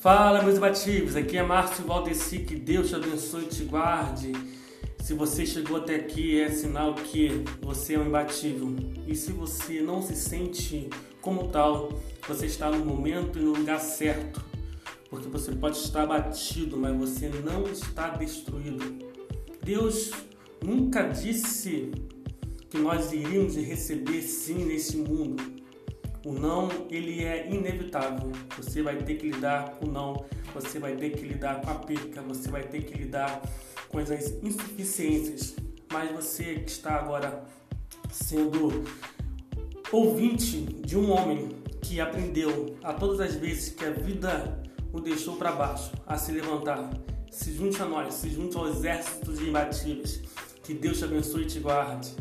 Fala, meus imbatíveis, aqui é Márcio Valdeci, que Deus te abençoe e te guarde. Se você chegou até aqui, é sinal que você é um imbatível. E se você não se sente como tal, você está no momento e no lugar certo. Porque você pode estar batido, mas você não está destruído. Deus nunca disse que nós iríamos receber sim nesse mundo o não, ele é inevitável. Você vai ter que lidar com o não, você vai ter que lidar com a perca, você vai ter que lidar com as insuficiências. Mas você que está agora sendo ouvinte de um homem que aprendeu a todas as vezes que a vida o deixou para baixo a se levantar, se junte a nós, se junte ao exército de imbatíveis. Que Deus te abençoe e te guarde.